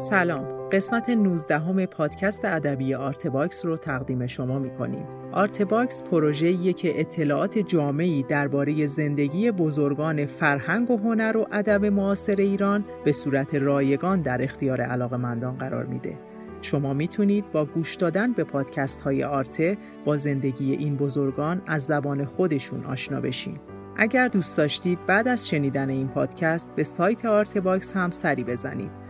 سلام قسمت 19 هم پادکست ادبی آرتباکس رو تقدیم شما می کنیم. آرتباکس پروژه‌ایه که اطلاعات جامعی درباره زندگی بزرگان فرهنگ و هنر و ادب معاصر ایران به صورت رایگان در اختیار علاقمندان قرار میده. شما می‌تونید با گوش دادن به پادکست های آرتباکس با زندگی این بزرگان از زبان خودشون آشنا بشین. اگر دوست داشتید بعد از شنیدن این پادکست به سایت آرتباکس هم سری بزنید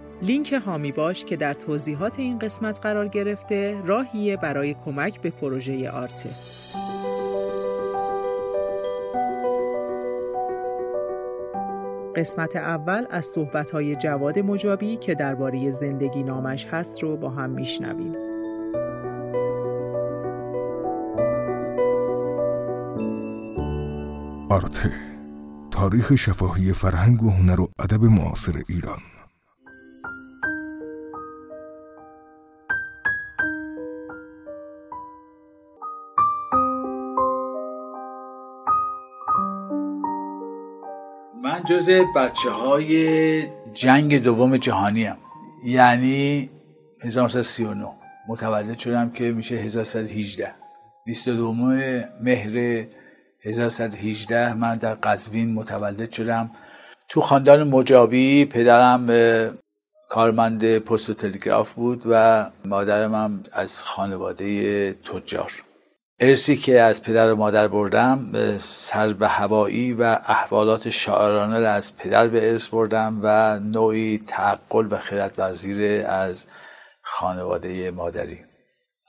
لینک هامی باش که در توضیحات این قسمت قرار گرفته راهیه برای کمک به پروژه آرته. قسمت اول از صحبت‌های جواد مجابی که درباره زندگی نامش هست رو با هم میشنویم. آرته تاریخ شفاهی فرهنگ و هنر و ادب معاصر ایران جز بچه های جنگ دوم جهانی هم. یعنی 1939 متولد شدم که میشه 1118 22 مهر 1118 من در قزوین متولد شدم. تو خاندان مجابی پدرم کارمند پست و تلگراف بود و مادرم هم از خانواده تجار. ارسی که از پدر و مادر بردم سر به هوایی و احوالات شاعرانه را از پدر به ارث بردم و نوعی تعقل و خیرت وزیر از خانواده مادری.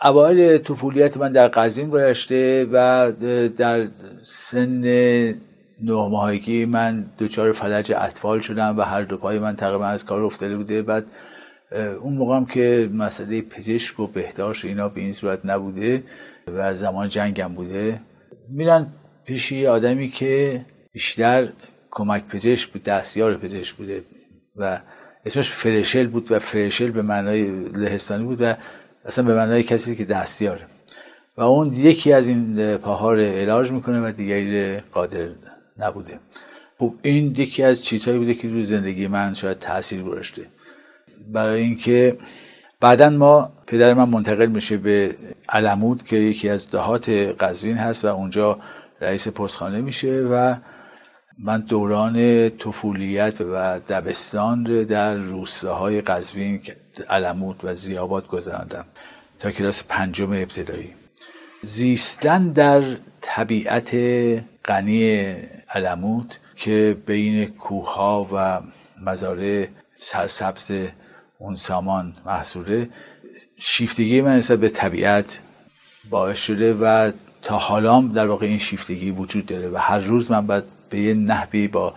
اوایل طفولیت من در قزوین گذشته و در سن نه ماهگی من دچار فلج اطفال شدم و هر دو پای من تقریبا از کار افتاده بوده. بعد اون موقع که مسئله پزشک و بهداشت اینا به این صورت نبوده و زمان جنگم بوده. میرن پیش یه آدمی که بیشتر کمک پزشک بود دستیار پزشک بوده و اسمش فرشل بود و فرشل به معنای لهستانی بود و اصلا به معنای کسی که دستیاره و اون یکی از این پاها رو علاج می‌کنه و دیگری قادر نبوده. خب این یکی از چیزهایی بوده که روی زندگی من شاید تاثیر گذاشته. برای اینکه بعدا ما پدر من منتقل میشه به علمود که یکی از دهات قزوین هست و اونجا رئیس پستخانه میشه و من دوران طفولیت و دبستان رو در روستاهای قزوین علمود و زیاباد گذراندم تا کلاس پنجم ابتدایی. زیستن در طبیعت غنی علمود که بین کوه و مزارع سرسبز اون سامان محصوله شیفتگی من نسبت به طبیعت باعث شده و تا حالا در واقع این شیفتگی وجود داره و هر روز من باید به یه نحوی با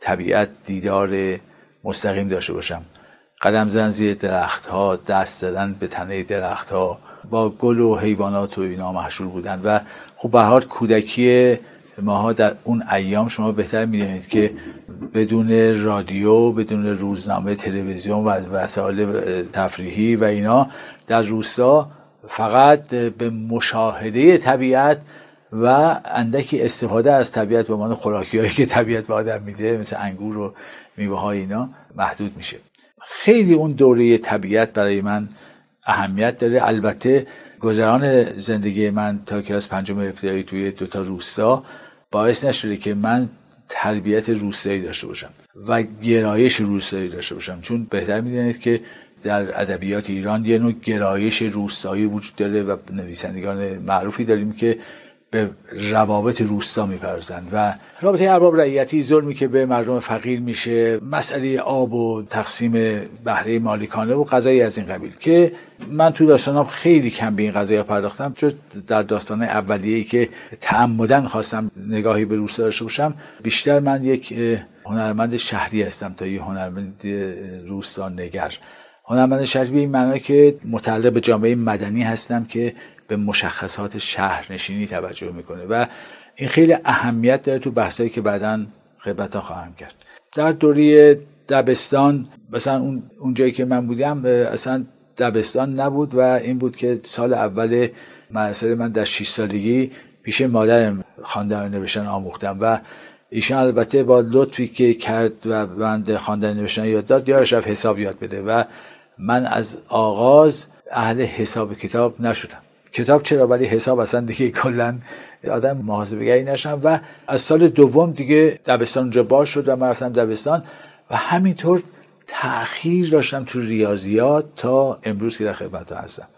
طبیعت دیدار مستقیم داشته باشم. قدم زن زیر درخت ها دست زدن به تنه درخت ها با گل و حیوانات و اینا محشور بودن و خب به کودکی ماها در اون ایام شما بهتر می‌دونید که بدون رادیو بدون روزنامه تلویزیون و وسایل تفریحی و اینا در روستا فقط به مشاهده طبیعت و اندکی استفاده از طبیعت به عنوان خوراکی هایی که طبیعت به آدم میده مثل انگور و میوه های اینا محدود میشه. خیلی اون دوره طبیعت برای من اهمیت داره. البته گذران زندگی من تا کلاس پنجم ابتدایی توی دوتا روستا باعث نشده که من تربیت روستایی داشته باشم و گرایش روستایی داشته باشم. چون بهتر می‌دونید که در ادبیات ایران یه نوع گرایش روستایی وجود داره و نویسندگان معروفی داریم که به روابط روستا می‌پردازند و رابطه ارباب رعیتی ظلمی که به مردم فقیر میشه مسئله آب و تقسیم بهره مالکانه و قضایی از این قبیل که من تو داستانم خیلی کم به این قضایی پرداختم. جز در داستان اولیه‌ای که تعمدن خواستم نگاهی به روستا داشته باشم بیشتر من یک هنرمند شهری هستم تا یه هنرمند روستا نگر. هنرمند شهری به این معنا که متعلق به جامعه مدنی هستم که به مشخصات شهرنشینی توجه می‌کنه و این خیلی اهمیت داره تو بحثایی که بعدا خدمت خواهم کرد. در دوری دبستان مثلا اون اونجایی که من بودم اصلا دبستان نبود و این بود که سال اول مدرسه من در 6 سالگی پیش مادرم خواندن و نوشتن آموختم و ایشان البته با لطفی که کرد و بند خواندن نوشتن یاد داد یارش رفت حساب یاد بده و من از آغاز اهل حساب کتاب نشدم. کتاب چرا؟ ولی حساب اصلا دیگه کلا آدم محاسبگری نشم و از سال دوم دیگه دبستان اونجا باز شد و من رفتم دبستان و همینطور تأخیر داشتم تو ریاضیات تا امروز که در خدمت هستم.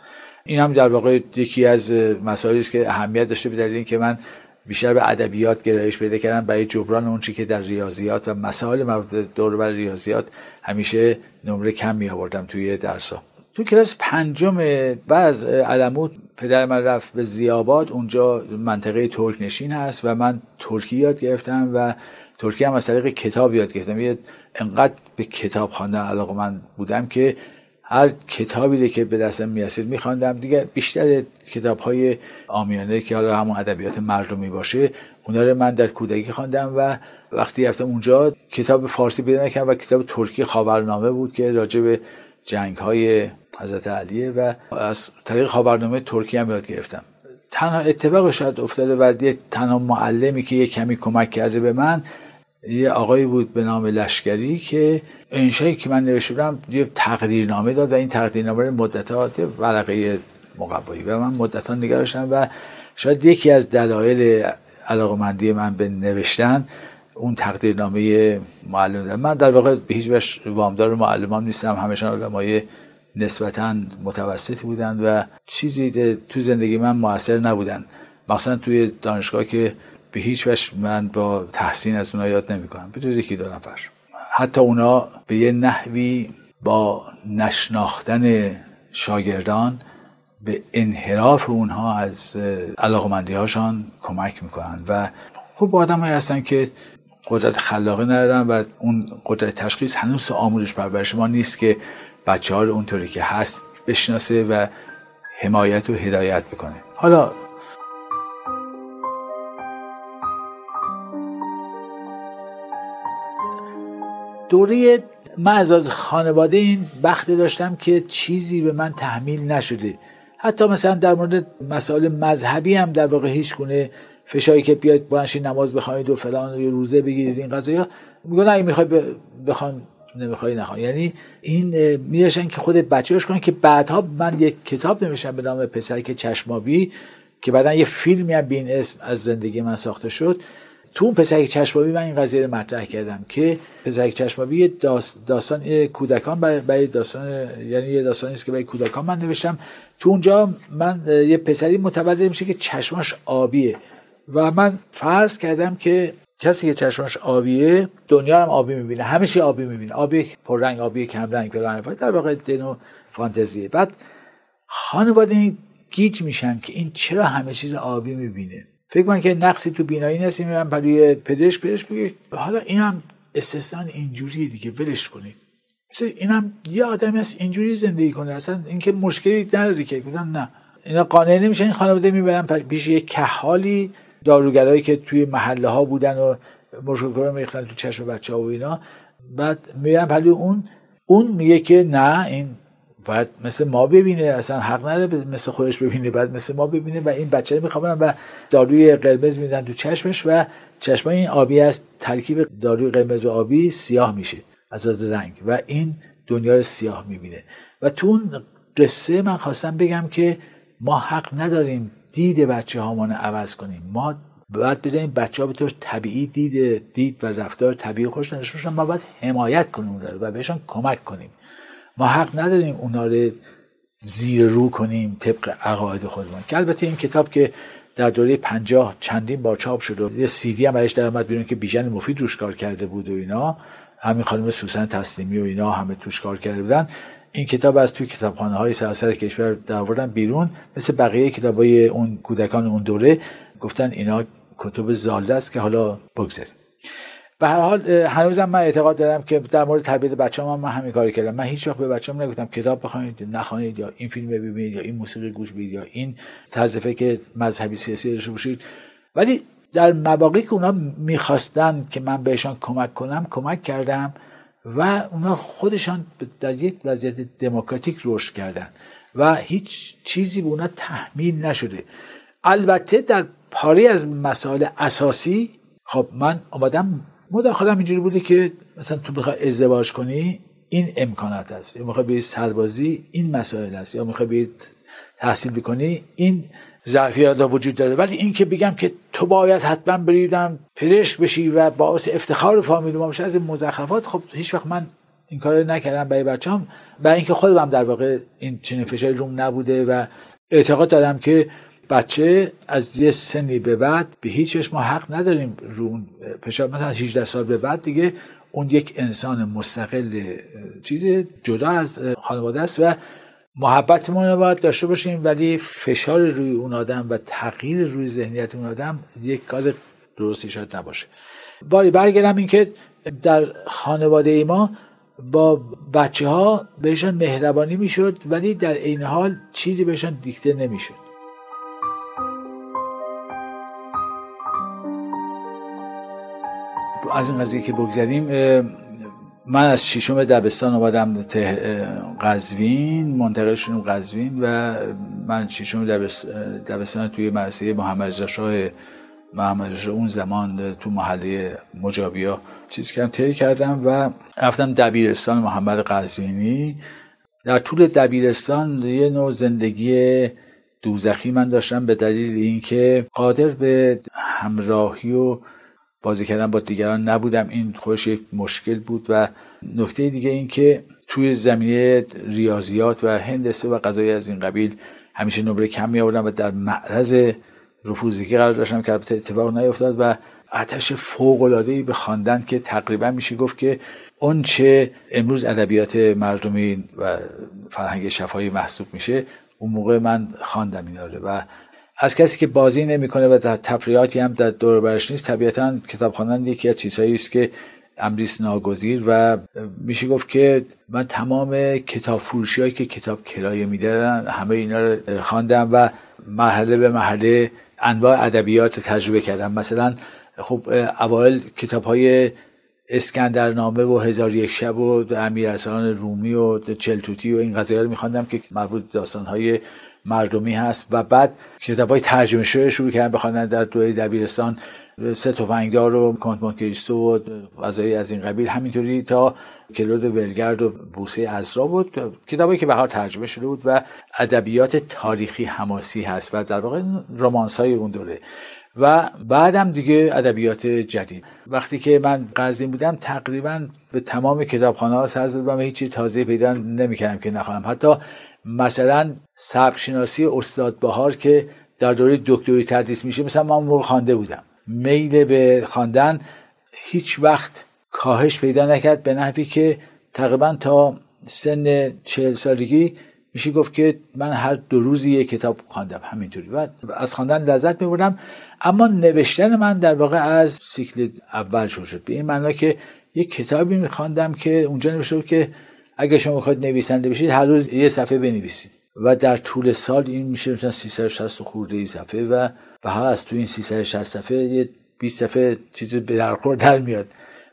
این هم در واقع یکی از مسائلی است که اهمیت داشته به دلیل اینکه من بیشتر به ادبیات گرایش پیدا کردم. برای جبران اون چی که در ریاضیات و مسائل مربوط دور بر ریاضیات همیشه نمره کم می آوردم توی درسا تو کلاس پنجم بعض علموت پدر من رفت به زیاباد اونجا منطقه ترک نشین هست و من ترکی یاد گرفتم و ترکی هم از طریق کتاب یاد گرفتم. یه انقدر به کتاب خواندن علاقه من بودم که هر کتابی که به دستم می‌رسید میخواندم. دیگه بیشتر کتاب های آمیانه که حالا همون ادبیات مردمی باشه اونا رو من در کودکی خواندم و وقتی رفتم اونجا کتاب فارسی پیدا نکردم و کتاب ترکی خاورنامه بود که راجع به جنگ های حضرت علیه و از طریق خاورنامه ترکی هم یاد گرفتم. تنها اتفاق شاید افتاده و تنها معلمی که یه کمی کمک کرده به من یه آقایی بود به نام لشکری که انشایی که من نوشتم یه تقدیرنامه داد و این تقدیرنامه رو ها ورقه مقوایی و من مدت ها نگرشتم و شاید یکی از دلایل علاقمندی من به نوشتن اون تقدیرنامه معلم. من در واقع به هیچ وجه وامدار معلمان نیستم. همشان آدمای نسبتا متوسطی بودن و چیزی تو زندگی من موثر نبودن مثلا توی دانشگاه که به هیچ وجه من با تحسین از اونا یاد نمی‌کنم. به جز یکی دو نفر. حتی اونا به یه نحوی با نشناختن شاگردان به انحراف اونها از علاقمندی هاشان کمک می‌کنن و خب آدم هستن که قدرت خلاقه ندارن و اون قدرت تشخیص هنوز آموزش پرورش ما نیست که بچه ها رو اونطوری که هست بشناسه و حمایت و هدایت بکنه. حالا دوره من از خانواده این بخته داشتم که چیزی به من تحمیل نشده. حتی مثلا در مورد مسائل مذهبی هم در واقع هیچ گونه فشاری که بیاید بلنشین نماز بخواید و فلان و روزه بگیرید این قضايا میگن اگه می‌خوای بخوان نمی‌خوای نخوان. یعنی این میرشن که خود بچه‌اش کنن که بعدها من یک کتاب نمیشم به نام پسری که چشمابی که بعدا یه فیلمی هم به این اسم از زندگی من ساخته شد. تو اون پسرک چشمابی من این قضیه رو مطرح کردم که پسرک چشمابی داستان کودکان برای داستان یعنی یه داستانی است که برای کودکان من نوشتم. تو اونجا من یه پسری متولد میشه که چشماش آبیه. و من فرض کردم که کسی که چشماش آبیه دنیا هم آبی می‌بینه. همیشه آبی می‌بینه. آبی پررنگ آبی کم رنگ فلان در واقع دنو فانتزیه. بعد خانواده گیج میشن که این چرا همه چیز آبی می‌بینه. فکر من که نقصی تو بینایی نیست میرم برای پزشک پزشک بگه حالا اینم استثنا اینجوری دیگه ولش کنید. مثل اینم یه آدمی هست اینجوری زندگی کنه. اصلا اینکه مشکلی نداری که. گفتم نه. اینا قانع نمیشن. این خانواده می‌برن پیش یه کحالی داروگرایی که توی محله ها بودن و مشکل میریختن تو چشم بچه ها و اینا. بعد میرن پلی اون اون میگه که نه این باید مثل ما ببینه اصلا حق نداره مثل خودش ببینه بعد مثل ما ببینه و این بچه رو میخوابونن و داروی قرمز میدن تو چشمش و چشمای این آبی از ترکیب داروی قرمز و آبی سیاه میشه از از رنگ و این دنیا رو سیاه می‌بینه. و تو اون قصه من خواستم بگم که ما حق نداریم دید بچه هامان عوض کنیم. ما باید بزنیم بچه ها به طور طبیعی دید دید و رفتار طبیعی خوش نشون ما باید حمایت کنیم و بهشان کمک کنیم. ما حق نداریم اونا رو زیر رو کنیم طبق عقاید خودمان که البته این کتاب که در دوره پنجاه چندین بار چاپ شد و یه سیدی هم برش در آمد بیرون که بیژن مفید روش کار کرده بود و اینا. همین خانم سوسن تسلیمی و اینا همه توش کار کرده بودن. این کتاب از توی کتابخانه های سراسر کشور در بیرون مثل بقیه کتاب های اون کودکان اون دوره گفتن اینا کتب زالده است که حالا بگذاریم. به هر حال هنوزم من اعتقاد دارم که در مورد تربیت بچه‌ام هم من همین کاری کردم. من هیچ وقت به بچه‌ام نگفتم کتاب بخونید نخونید یا این فیلم ببینید یا این موسیقی گوش بدید یا این طرز فکر مذهبی سیاسی داشته باشید. ولی در مواقعی که اونا می‌خواستن که من بهشان کمک کنم کمک کردم. و اونا خودشان در یک وضعیت دموکراتیک رشد کردن و هیچ چیزی به اونا تحمیل نشده. البته در پاری از مسائل اساسی خب من آمدم مداخلم اینجوری بوده که مثلا تو بخوای ازدواج کنی این امکانات هست. یا می‌خوای برید سربازی این مسائل هست. یا می‌خوای برید تحصیل بکنی این ظرفیت وجود داره. ولی این که بگم که تو باید حتما بریدم پزشک بشی و باعث افتخار فامیل ما بشه از این مزخرفات خب هیچ وقت من این کار نکردم برای بچه‌ام. برای اینکه خودم در واقع این چنین فشاری روم نبوده و اعتقاد دارم که بچه از یه سنی به بعد به هیچ ما حق نداریم رو فشار. مثلا 18 سال به بعد دیگه اون یک انسان مستقل چیز جدا از خانواده است و محبتمون رو باید داشته باشیم ولی فشار روی اون آدم و تغییر روی ذهنیت اون آدم یک کار درستی شاید نباشه. باری برگردم اینکه در خانواده ما با بچه ها بهشان مهربانی می‌شد ولی در عین حال چیزی بهشان دیکته نمی‌شد. از این قضیه که بگذریم من از ششم دبستان آمدم قزوین منتقل شدم قزوین و من ششم دبستان توی مدرسه محمد رضا محمد اون زمان تو محله مجابیا چیز کردم طی کردم و رفتم دبیرستان محمد قزوینی. در طول دبیرستان یه نوع زندگی دوزخی من داشتم به دلیل اینکه قادر به همراهی و بازی کردن با دیگران نبودم. این خودش یک مشکل بود و نکته دیگه این که توی زمینه ریاضیات و هندسه و قضایی از این قبیل همیشه نمره کم می آوردم و در معرض رفوزگی قرار داشتم که البته اتفاق نیفتاد و آتش فوق العاده به خواندن که تقریبا میشه گفت که اون چه امروز ادبیات مردمی و فرهنگ شفاهی محسوب میشه اون موقع من خواندم اینا و از کسی که بازی نمی‌کنه و تفریحاتی هم در دور برش نیست طبیعتا کتاب خواندن یکی از چیزهایی است که امریس ناگزیر و میشه گفت که من تمام کتاب فروشی هایی که کتاب کرایه می‌دادن همه اینا رو خواندم و مرحله به مرحله انواع ادبیات تجربه کردم. مثلا خب اوایل کتاب های اسکندرنامه و هزار یک شب و امیر ارسلان رومی و چلتوتی و این قضیه رو میخواندم که مربوط داستان های مردمی هست و بعد کتاب های ترجمه شده شروع کردن بخواندن در دوره دبیرستان سه تفنگدار و کانت مونکریستو و غذایی از این قبیل همینطوری تا کلود ولگرد و بوسه ازرا بود. کتابی که به ترجمه شده بود و ادبیات تاریخی حماسی هست و در واقع رمانس های اون دوره. و بعدم دیگه ادبیات جدید. وقتی که من قزوین بودم تقریبا به تمام کتابخانه ها سر زدم و هیچی تازه پیدا نمی‌کردم که نخوانم. حتی مثلا سبک شناسی استاد بهار که در دوره دکتری تدریس میشه مثلا من موقع خوانده بودم. میل به خواندن هیچ وقت کاهش پیدا نکرد به نحوی که تقریبا تا سن چهل سالگی میشه گفت که من هر دو روزی یک کتاب خواندم همینطوری. و از خواندن لذت میبردم. اما نوشتن من در واقع از سیکل اول شروع شد. به این معنا که یک کتابی میخواندم که اونجا نوشته که اگه شما بخواید نویسنده بشید هر روز یه صفحه بنویسید. و در طول سال این میشه مثلا 360 خورده ای صفحه و به هر از تو این 360 صفحه یه 20 صفحه چیزی به درخور در میاد.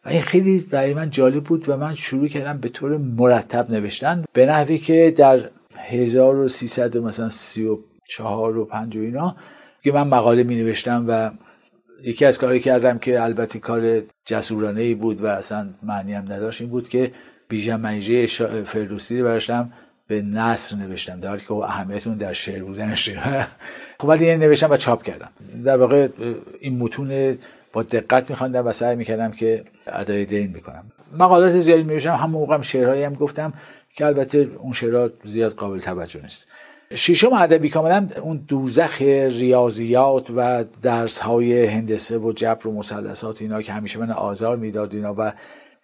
و این خیلی برای من جالب بود و من شروع کردم به طور مرتب نوشتن. به نحوی که در 1300 و مثلا 34 و 5 و اینا که من مقاله می نوشتم و یکی از کاری کردم که البته کار جسورانه ای بود و اصلا معنی هم نداشت این بود که بیژن منیژه فردوسی رو برشتم به نصر نوشتم. در حالی که اهمیت اون در شعر بودنش خب ولی نوشتم و چاپ کردم. در واقع این متون با دقت میخواندم و سعی می‌کردم که ادای دین می‌کنم مقالات زیادی میوشم همون هم شعرهایی هم گفتم که البته اون شعرها زیاد قابل توجه نیست. ششم ادبی کاملا اون دوزخ ریاضیات و درس های هندسه و جبر و مثلثات اینا که همیشه من آزار می‌داد اینا و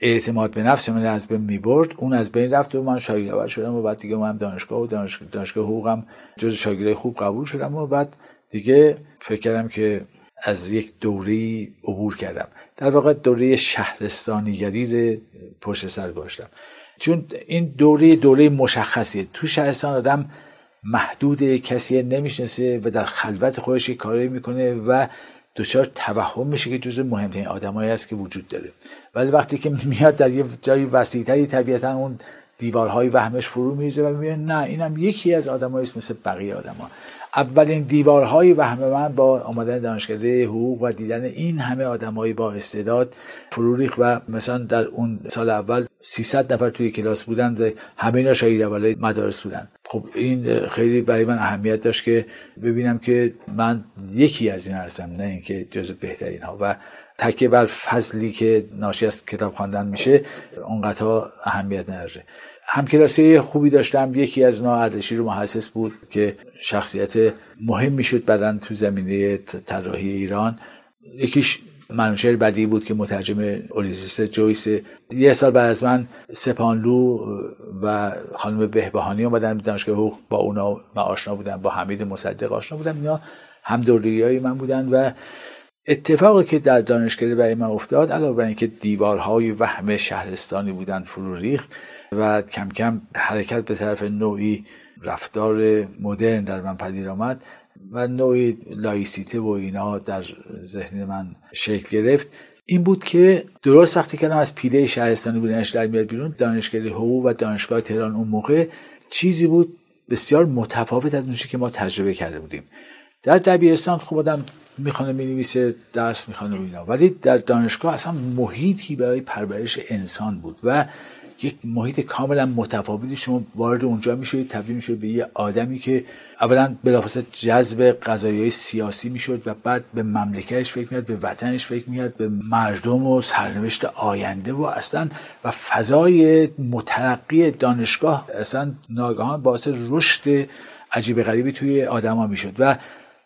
اعتماد به نفس من از بین می‌برد اون از بین رفت و من شاگرد شدم و بعد دیگه من دانشگاه و دانشگاه, حقوقم جز شاگرد خوب قبول شدم و بعد دیگه فکر کردم که از یک دوره عبور کردم. در واقع دوره شهرستانیگری پشت سر گذاشتم. چون این دوره دوره مشخصیه تو شهرستان آدم محدود کسی نمی‌شناسه و در خلوت خودش کاری می‌کنه و دچار توهم میشه که جز مهمترین آدمایی است که وجود داره. ولی وقتی که میاد در یه جای وسیعتری طبیعتا اون دیوارهای وهمش فرو میریزه و می‌بینه نه اینم یکی از آدمایی مثل بقیه آدما اولین دیوارهای وهم من با آمدن دانشکده حقوق و دیدن این همه آدمایی با استعداد فرو ریخت و مثلا در اون سال اول 300 نفر توی کلاس بودن همه اینا شاید اول مدارس بودن خب این خیلی برای من اهمیت داشت که ببینم که من یکی از این هستم نه اینکه جز بهترین ها و تکیه بر فضلی که ناشی از کتاب خواندن میشه اونقدر اهمیت نداره. همکلاسی خوبی داشتم. یکی از اونا اردشیر رو محسس بود که شخصیت مهم شد بعدا تو زمینه طراحی ایران. یکیش منوشهر بدی بود که مترجم اولیزیس جویس. یه سال بعد از من سپانلو و خانم بهبهانی اومدن دانشگاه حقوق. با اونا من آشنا بودم با حمید مصدق آشنا بودم. اینا هم های من بودن و اتفاقی که در دانشگاه برای من افتاد علاوه بر اینکه دیوارهای وهم شهرستانی بودن فرو ریخت و کم کم حرکت به طرف نوعی رفتار مدرن در من پدید آمد و نوعی لایسیته و اینا در ذهن من شکل گرفت. این بود که درست وقتی که از پیله شهرستانی بودنش در میاد بیرون دانشگاه حقوق و دانشگاه تهران اون موقع چیزی بود بسیار متفاوت از اونچه که ما تجربه کرده بودیم. در دبیرستان خب آدم می‌خوانه می‌نویسه درس می‌خوانه اینا. ولی در دانشگاه اصلا محیطی برای پرورش انسان بود و یک محیط کاملا متفاوتی شما وارد اونجا می‌شوید تبدیل می‌شوید به یه آدمی که اولا بلافاصله جذب قضایای سیاسی می‌شد و بعد به مملکتش فکر میاد به وطنش فکر میاد به مردم و سرنوشت آینده و اصلا و فضای مترقی دانشگاه اصلا ناگهان باعث رشد عجیب غریبی توی آدما می‌شد. و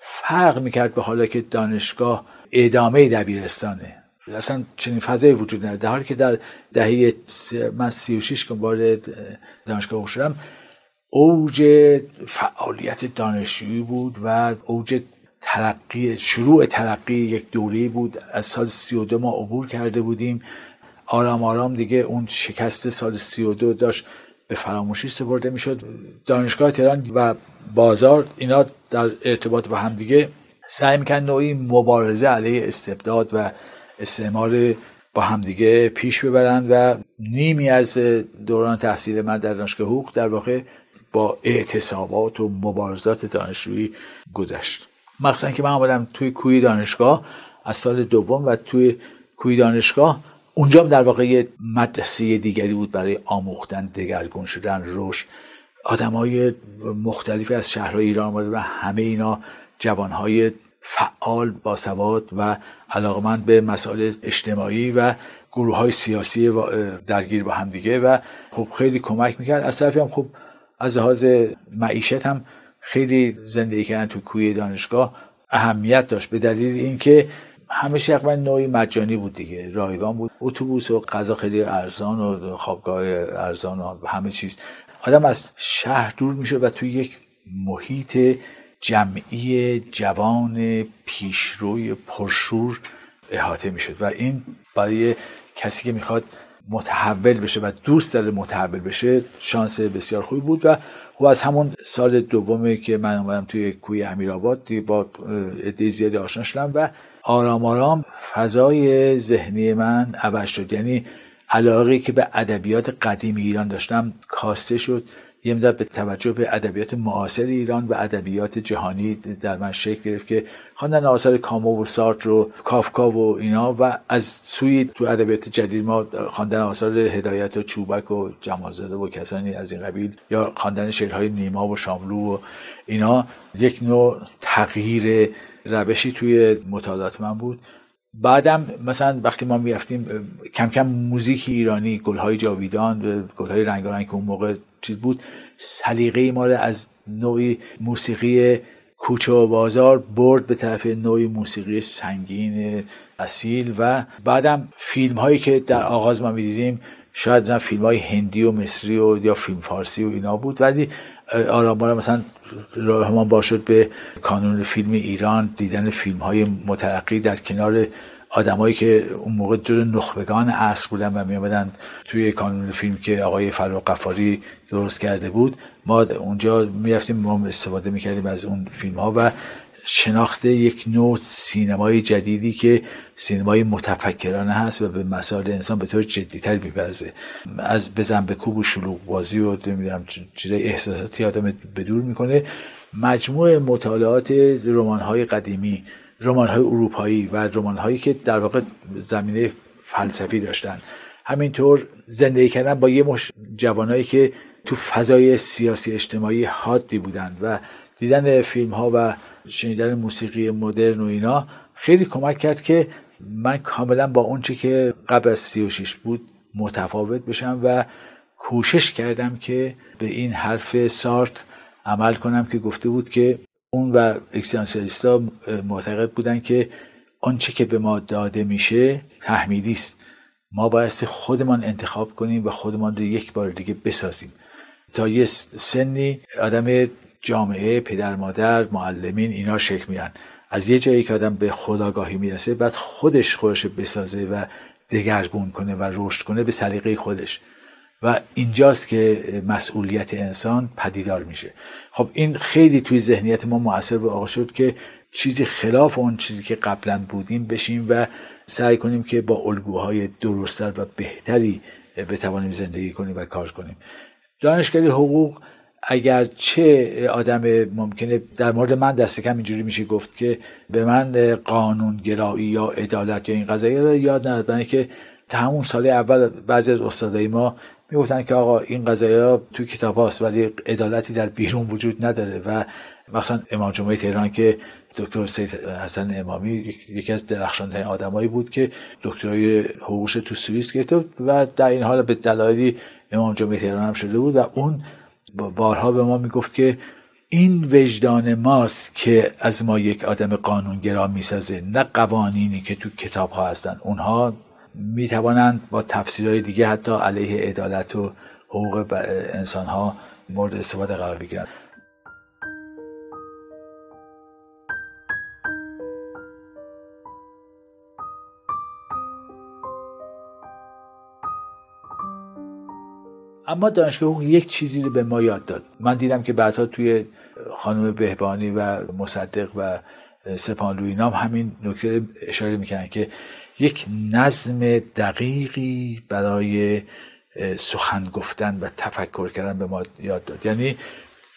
فرق می‌کرد به حالا که دانشگاه ادامه دبیرستانه. اصلا چنین فضایی وجود نداره. در حالی که در دهه من 36 که وارد دانشگاه شدم اوج فعالیت دانشجویی بود و اوج ترقی شروع ترقی یک دوره بود. از سال 32 ما عبور کرده بودیم. آرام آرام دیگه اون شکست سال 32 داشت به فراموشی سپرده می‌شد. دانشگاه تهران و بازار اینا در ارتباط با هم دیگه سعی میکن نوعی مبارزه علیه استبداد و استعمار با همدیگه پیش ببرند و نیمی از دوران تحصیل من در دانشگاه حقوق در واقع با اعتصابات و مبارزات دانشجویی گذشت. مخصوصا که من آمدم توی کوی دانشگاه از سال دوم و توی کوی دانشگاه اونجا در واقع یه مدرسه دیگری بود برای آموختن دگرگون شدن رشد آدمای مختلفی از شهرهای ایران آمده و همه اینا جوانهای فعال باسواد و علاقمند به مسائل اجتماعی و گروه های سیاسی درگیر با هم دیگه و خب خیلی کمک می‌کرد. از طرفی هم خب از لحاظ معیشت هم خیلی زندگی کردن تو کوی دانشگاه اهمیت داشت به دلیل اینکه همه تقریبا نوعی مجانی بود دیگه رایگان بود. اتوبوس و غذا خیلی ارزان و خوابگاه ارزان و همه چیز. آدم از شهر دور میشه و توی یک محیط جمعی جوان پیشروی پرشور احاطه می‌شد و این برای کسی که می‌خواد متحول بشه و دوست داره متحول بشه شانس بسیار خوبی بود و خب از همون سال دومی که من اومدم توی کوی امیرآباد با عده زیادی آشنا شدم و آرام آرام فضای ذهنی من عوض شد. یعنی علاقه که به ادبیات قدیم ایران داشتم کاسته شد. یه مدت به توجه به ادبیات معاصر ایران و ادبیات جهانی در من شکل گرفت که خواندن آثار کامو و سارت رو کافکا و اینا و از سوی تو ادبیات جدید ما خواندن آثار هدایت و چوبک و جمالزاده و کسانی از این قبیل یا خواندن شعرهای نیما و شاملو و اینا یک نوع تغییر روشی توی مطالعات من بود. بعدم مثلا وقتی ما می‌رفتیم کم کم موزیک ایرانی گلهای جاویدان گلهای رنگارنگ که اون موقع چیز بود سلیقه ما رو از نوعی موسیقی کوچه و بازار برد به طرف نوعی موسیقی سنگین اصیل و بعدم فیلم هایی که در آغاز ما می‌دیدیم شاید فیلم های هندی و مصری و یا فیلم فارسی و اینا بود ولی آرام مثلا راهمان باشد به کانون فیلم ایران دیدن فیلم های مترقی در کنار آدمایی که اون موقع جور نخبگان عصر بودن و میامدن توی کانون فیلم که آقای فراق قفاری درست کرده بود ما اونجا می‌رفتیم ما استفاده می‌کردیم از اون فیلم ها و شناخت یک نوع سینمای جدیدی که سینمای متفکرانه هست و به مسائل انسان به طور جدیتر میپرزه از بزن به کوب و شلوغ بازی و نمی‌دونم چیزای احساساتی آدم به دور می‌کنه. مجموع مطالعات رمان های قدیمی رمان های اروپایی و رمان هایی که در واقع زمینه فلسفی داشتن. همینطور زندگی کردن با یه مش جوانایی که تو فضای سیاسی اجتماعی حادی بودند و دیدن فیلم ها و شنیدن موسیقی مدرن و اینا خیلی کمک کرد که من کاملا با اونچه که قبل از 36 بود متفاوت بشم و کوشش کردم که به این حرف سارت عمل کنم که گفته بود که اون و اکسیانسیالیستا معتقد بودن که آنچه که به ما داده میشه تحمیلی است. ما بایستی خودمان انتخاب کنیم و خودمان رو یک بار دیگه بسازیم. تا یه سنی آدم جامعه پدر مادر معلمین اینا شکل میان از یه جایی که آدم به خداگاهی می‌رسه بعد خودش خودش بسازه و دگرگون کنه و رشد کنه به سلیقه خودش. و اینجاست که مسئولیت انسان پدیدار میشه. خب این خیلی توی ذهنیت ما موثر به آقا شد که چیزی خلاف اون چیزی که قبلا بودیم بشیم و سعی کنیم که با الگوهای درستتر و بهتری بتوانیم زندگی کنیم و کار کنیم. دانشگاهی حقوق اگر چه آدم ممکنه در مورد من دست کم اینجوری میشه گفت که به من قانون گرایی یا عدالت یا این قضایی رو یاد نداد. که تا همون سال اول بعضی از استادای ما می‌گفتن که آقا این قضایی تو کتاب هاست ولی عدالتی در بیرون وجود نداره و مثلا امام جمعه تهران که دکتر سید حسن امامی یکی از درخشان ترین آدمایی بود که دکترای حقوقش تو سوئیس گرفته و در این حال به دلایلی امام جمعه تهران هم شده بود و اون بارها به ما می‌گفت که این وجدان ماست که از ما یک آدم قانونگرا می‌سازه. نه قوانینی که تو کتاب ها هستن. اونها می‌توانند با تفسیرهای دیگه حتی علیه عدالت و حقوق انسان ها مورد استفاده قرار بگیرند. اما دانشگاه حقوق یک چیزی رو به ما یاد داد. من دیدم که بعدها توی خانم بهبانی و مصدق و سپانلوی نام همین نکته اشاره می‌کنن که یک نظم دقیقی برای سخن گفتن و تفکر کردن به ما یاد داد. یعنی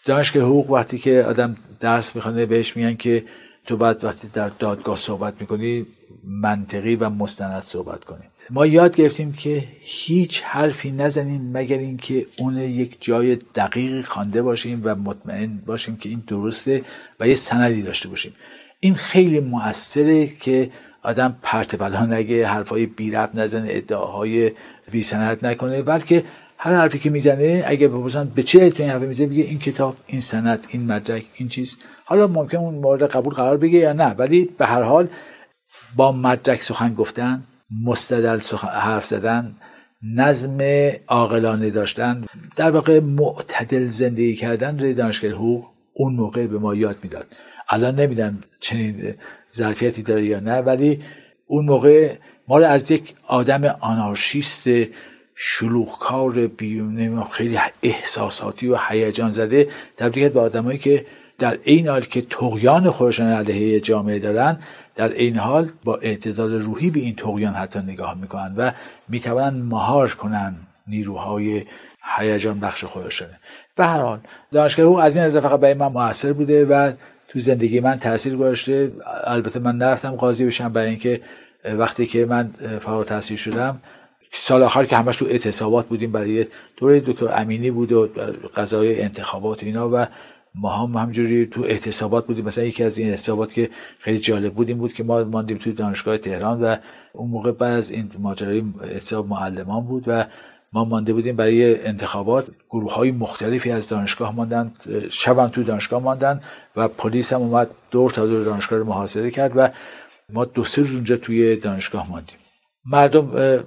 دانشگاه حقوق وقتی که آدم درس می‌خوانه بهش میگن که تو بعد وقتی در دادگاه صحبت می‌کنی منطقی و مستند صحبت کنیم ما یاد گرفتیم که هیچ حرفی نزنیم مگر اینکه اون یک جای دقیقی خوانده باشیم و مطمئن باشیم که این درسته و یه سندی داشته باشیم. این خیلی موثره که آدم پرت بلا نگه حرفای بی رب نزنه ادعاهای بی سند نکنه بلکه هر حرفی که می‌زنه اگه بپرسن به چه تو این حرف می‌زنه بگه این کتاب این سند این مدرک این چیز. حالا ممکن اون مورد قبول قرار بگه یا نه ولی به هر حال با مدرک سخن گفتن مستدل حرف زدن نظم عاقلانه داشتن در واقع معتدل زندگی کردن روی دانشگاه حقوق اون موقع به ما یاد می‌داد. الان نمیدم چنین ظرفیتی داره یا نه ولی اون موقع ما رو از یک آدم آنارشیست شلوغکار خیلی احساساتی و هیجان زده تبدیل به آدمایی که در این حال که تقیان خودشان علیه جامعه دارن در این حال با اعتدال روحی به این تقیان حتی نگاه می‌کنن و می‌توانند مهار کنن نیروهای هیجان بخش خودشانه به هر حال دانشگاه حقوق از این از فقط برای من موثر بوده و تو زندگی من تاثیر گذاشته. البته من نرفتم قاضی بشم برای اینکه وقتی که من فارغ التحصیل شدم سال آخر که همش تو اعتصابات بودیم برای دوره دکتر امینی بود و قضای انتخابات اینا و ما هم همجوری تو اعتصابات بودیم. مثلا یکی از این اعتصابات که خیلی جالب بود این بود که ما ماندیم تو دانشگاه تهران و اون موقع بعد از این ماجرای اعتصاب معلمان بود و ما مانده بودیم برای انتخابات. گروه های مختلفی از دانشگاه ماندن شبم تو دانشگاه ماندن و پلیس هم اومد دور تا دور دانشگاه رو محاصره کرد و ما دو سه روز اونجا توی دانشگاه ماندیم. مردم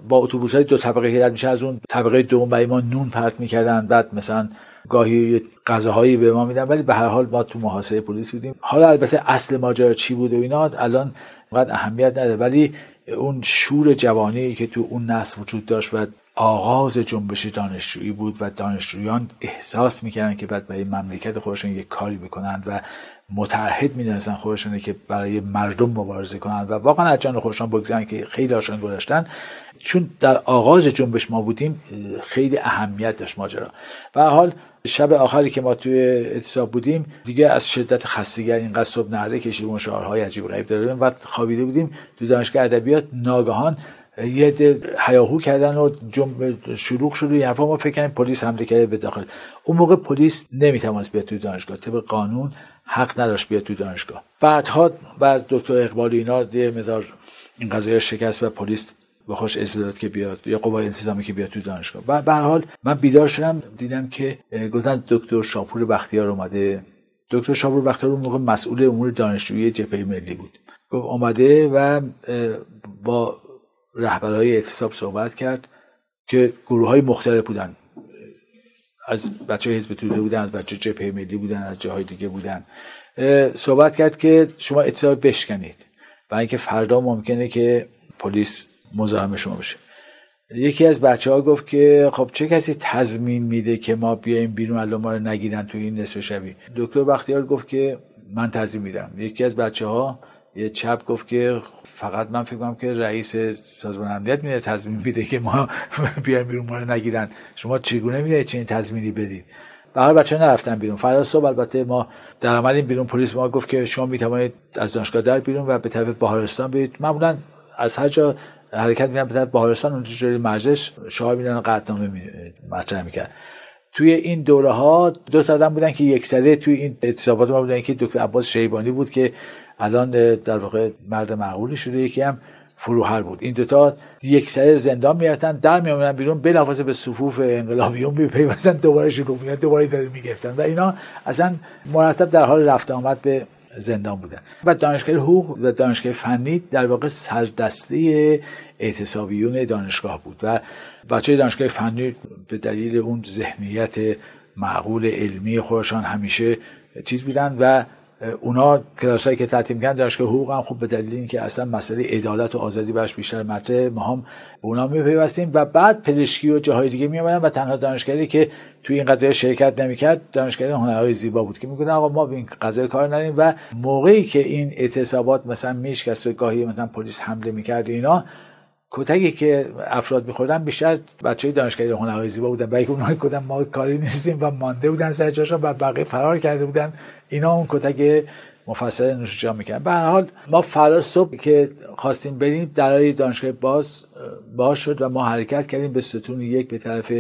با اتوبوس دو طبقه هدایت میشه. از اون طبقه دوم برای ما نون پرت می‌کردن. بعد مثلا گاهی غذاهایی به ما میدن. ولی به هر حال ما تو محاصره پلیس بودیم. حالا البته اصل ماجرا چی بود و اینا الان اونقدر اهمیت نداره. ولی اون شور جوانی که تو اون نسل وجود داشت و آغاز جنبش دانشجویی بود و دانشجویان احساس می‌کردن که باید برای مملکت خودشون یک کاری بکنند و متعهد می‌دونستن خودشونه که برای مردم مبارزه کنند و واقعا از جان خودشان بگذارن که خیلی هاشون گذاشتن. چون در آغاز جنبش ما بودیم خیلی اهمیت داشت ماجرا. و حال شب آخری که ما توی اعتصاب بودیم دیگه از شدت خستگی اینقدر صبح نهره کشیدیم و شعارهای عجیب غریب داریم و خوابیده بودیم. تو دانشگاه ادبیات ناگهان یه ده هیاهو کردن و جنب شلوغ شد و حرفا. ما فکر کنیم پلیس حمله کرده به داخل. اون موقع پلیس نمی‌توانست بیاد توی دانشگاه. طبق قانون حق نداشت بیاد توی دانشگاه. بعدها بعد دکتر اقبال اینا یه مدار این قضیه شکست و پلیس به خوش اجازه داد که بیاد یا قوای انتظامی که بیاد توی دانشگاه. و به حال من بیدار شدم دیدم که گفتن دکتر شاپور بختیار اومده. دکتر شاپور بختیار اون موقع مسئول امور دانشجویی جبهه ملی بود. گفت اومده و با رهبرهای اعتصاب صحبت کرد که گروه های مختلف بودن. از بچه حزب توده بودن از بچه جبهه ملی بودن از جاهای دیگه بودن. صحبت کرد که شما اعتصاب بشکنید و اینکه فردا ممکنه که پلیس مزاحم شما بشه. یکی از بچه ها گفت که خب چه کسی تضمین میده که ما بیایم بیرون الان ما رو نگیرن توی این نصف شبی؟ دکتر بختیار گفت که من تضمین میدم. یکی از بچه ها یه چپ گفت که فقط من فکر کنم که رئیس سازمان امنیت میده تضمین میده که ما بیایم بیرون ما رو نگیرن. شما چگونه میده چنین تضمینی بدید؟ هر بچه نرفتن بیرون. فردا صبح البته ما در عمل بیرون. پلیس ما گفت که شما می‌توانید از دانشگاه در بیرون و به طرف بهارستان برید. معمولا از هر جا حرکت میدن به طرف بهارستان اونجا جوری مرزش شاه میدن قطعنامه مطرح می‌کرد. توی این دوره ها دو تا آدم بودن که یک سده. توی این اعتصابات ما بودن که دکتر عباس شیبانی بود که الان در واقع مرد معقولی شده یکی هم فروهر بود. این دوتا یک سر زندان می‌رفتن در میامدن بیرون بلافاصله به صفوف انقلابیون میپیوستن دوباره شروع میدن دوباره داره می‌گرفتن و اینا اصلا مرتب در حال رفت آمد به زندان بودن. و دانشگاه حقوق و دانشگاه فنی در واقع سردسته اعتصابیون دانشگاه بود و بچه دانشگاه فنی به دلیل اون ذهنیت معقول علمی خودشان همیشه چیز بودن و اونا کلاسایی که ترتیب کردن دانشگاه حقوق هم خوب به دلیل اینکه اصلا مسئله عدالت و آزادی برش بیشتر مطرح ما هم به اونا میپیوستیم و بعد پزشکی و جاهای دیگه میامدن و تنها دانشگاهی که توی این قضیه شرکت نمی‌کرد دانشگاه هنرهای زیبا بود که می‌گفتن آقا ما به این قضیه کار نداریم و موقعی که این اعتصابات مثلا میشکست و گاهی مثلا پلیس حمله می‌کرد اینا کتکی که افراد میخوردن بیشتر بچه دانشگاه هنرهای زیبا بودن برای اونها کدن ما کاری نیستیم و مانده بودن سر جاشون و بقیه فرار کرده بودن اینا اون کتک مفصل نوش جان می‌کنن به حال ما فردا صبح که خواستیم بریم درای دانشگاه باز باز شد و ما حرکت کردیم به ستون یک به طرف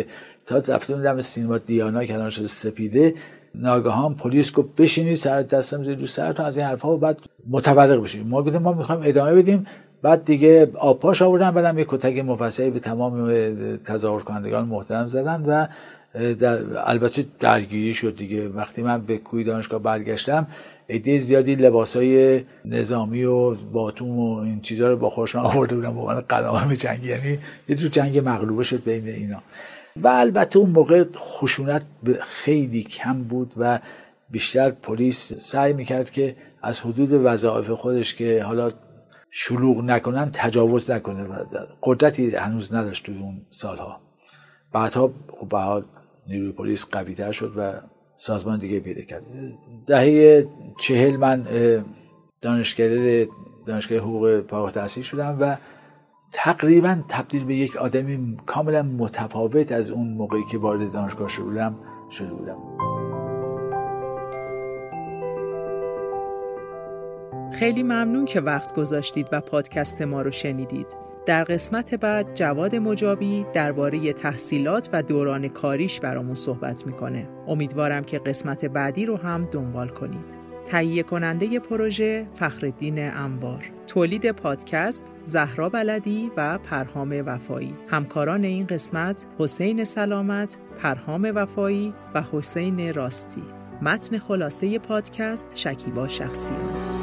تا رفتیم دم سینما دیانا الان شده سپیده. ناگهان پلیس گفت بشینید سر دستم زیر رو سرتون از این حرفها و بعد متبرق بشید ما گفتیم ما می‌خوایم ادامه بدیم. بعد دیگه آبپاش آوردن بعدم یه کتک مفصلی به تمام تظاهر کنندگان محترم زدن و در البته درگیری شد دیگه. وقتی من به کوی دانشگاه برگشتم عده زیادی لباس های نظامی و باتوم و این چیزها رو با خودشون آورده بودن به عنوان قدم جنگی یعنی یه تو جنگ مغلوبه شد بین اینا. و البته اون موقع خشونت خیلی کم بود و بیشتر پلیس سعی می‌کرد که از حدود وظایف خودش که حالا شلوغ نکنن تجاوز نکنه قدرتی هنوز نداشت توی اون سالها. بعدها خب به نیروی پلیس قوی تر شد و سازمان دیگه پیدا کرد. دهه چهل من دانشگاه دانشگاه حقوق فارغ التحصیل شدم و تقریبا تبدیل به یک آدمی کاملا متفاوت از اون موقعی که وارد دانشگاه شده شده بودم. خیلی ممنون که وقت گذاشتید و پادکست ما رو شنیدید. در قسمت بعد جواد مجابی درباره تحصیلات و دوران کاریش برامون صحبت می‌کنه. امیدوارم که قسمت بعدی رو هم دنبال کنید. تهیه کننده پروژه فخردین انبار تولید پادکست زهرا بلدی و پرهام وفایی همکاران این قسمت حسین سلامت پرهام وفایی و حسین راستی متن خلاصه پادکست شکیبا شخصیان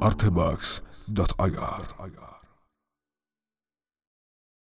artebox.ir